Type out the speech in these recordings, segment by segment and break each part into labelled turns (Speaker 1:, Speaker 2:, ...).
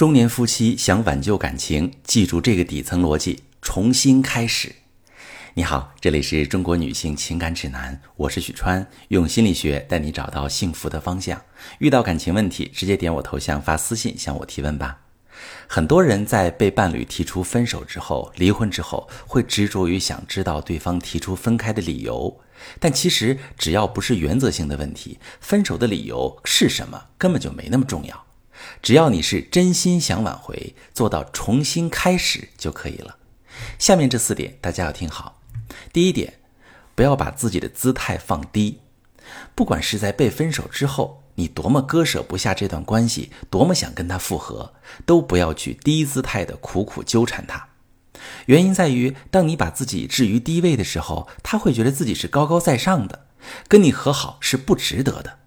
Speaker 1: 中年夫妻想挽救感情，记住这个底层逻辑：重新开始。你好，这里是中国女性情感指南，我是许川，用心理学带你找到幸福的方向。遇到感情问题，直接点我头像发私信向我提问吧。很多人在被伴侣提出分手之后、离婚之后，会执着于想知道对方提出分开的理由，但其实只要不是原则性的问题，分手的理由是什么根本就没那么重要。只要你是真心想挽回，做到重新开始就可以了。下面这四点大家要听好。第一点，不要把自己的姿态放低。不管是在被分手之后，你多么割舍不下这段关系，多么想跟他复合，都不要去低姿态的苦苦纠缠他。原因在于，当你把自己置于低位的时候，他会觉得自己是高高在上的，跟你和好是不值得的。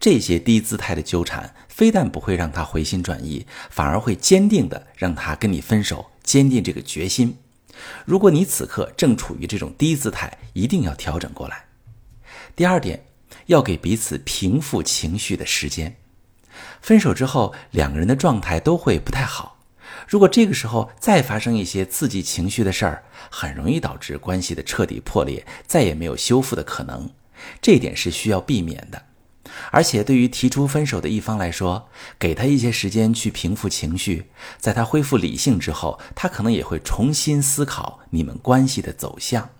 Speaker 1: 这些低姿态的纠缠，非但不会让他回心转意，反而会坚定的让他跟你分手，坚定这个决心。如果你此刻正处于这种低姿态，一定要调整过来。第二点，要给彼此平复情绪的时间。分手之后，两个人的状态都会不太好。如果这个时候再发生一些刺激情绪的事儿，很容易导致关系的彻底破裂，再也没有修复的可能。这一点是需要避免的。而且，对于提出分手的一方来说，给他一些时间去平复情绪，在他恢复理性之后，他可能也会重新思考你们关系的走向。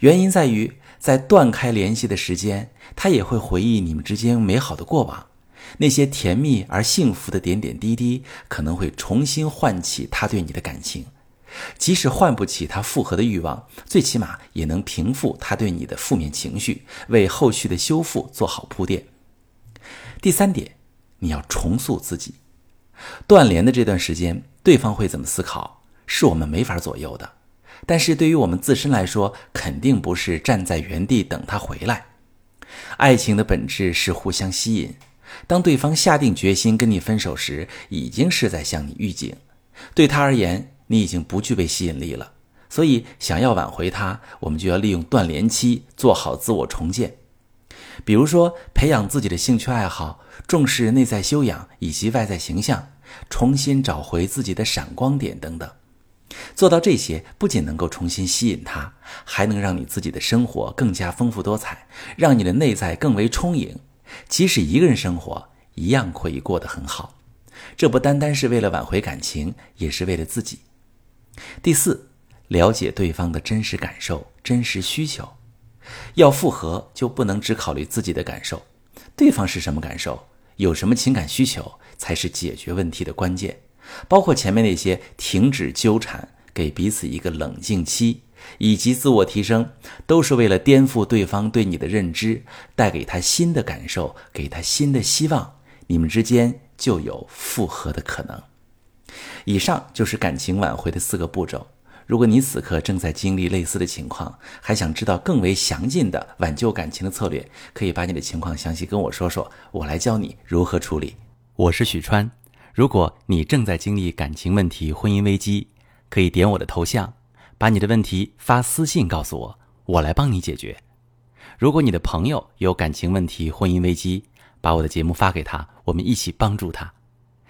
Speaker 1: 原因在于，在断开联系的时间，他也会回忆你们之间美好的过往，那些甜蜜而幸福的点点滴滴，可能会重新唤起他对你的感情。即使唤不起他复合的欲望，最起码也能平复他对你的负面情绪，为后续的修复做好铺垫。第三点，你要重塑自己。断联的这段时间，对方会怎么思考，是我们没法左右的。但是对于我们自身来说，肯定不是站在原地等他回来。爱情的本质是互相吸引，当对方下定决心跟你分手时，已经是在向你预警。对他而言，你已经不具备吸引力了，所以想要挽回他，我们就要利用断联期做好自我重建。比如说，培养自己的兴趣爱好，重视内在修养以及外在形象，重新找回自己的闪光点等等。做到这些，不仅能够重新吸引他，还能让你自己的生活更加丰富多彩，让你的内在更为充盈。即使一个人生活，一样可以过得很好。这不单单是为了挽回感情，也是为了自己。第四，了解对方的真实感受、真实需求。要复合，就不能只考虑自己的感受，对方是什么感受，有什么情感需求，才是解决问题的关键。包括前面那些停止纠缠、给彼此一个冷静期，以及自我提升，都是为了颠覆对方对你的认知，带给他新的感受，给他新的希望，你们之间就有复合的可能。以上就是感情挽回的四个步骤。如果你此刻正在经历类似的情况，还想知道更为详尽的挽救感情的策略，可以把你的情况详细跟我说说，我来教你如何处理。我是许川。如果你正在经历感情问题、婚姻危机，可以点我的头像，把你的问题发私信告诉我，我来帮你解决。如果你的朋友有感情问题、婚姻危机，把我的节目发给他，我们一起帮助他。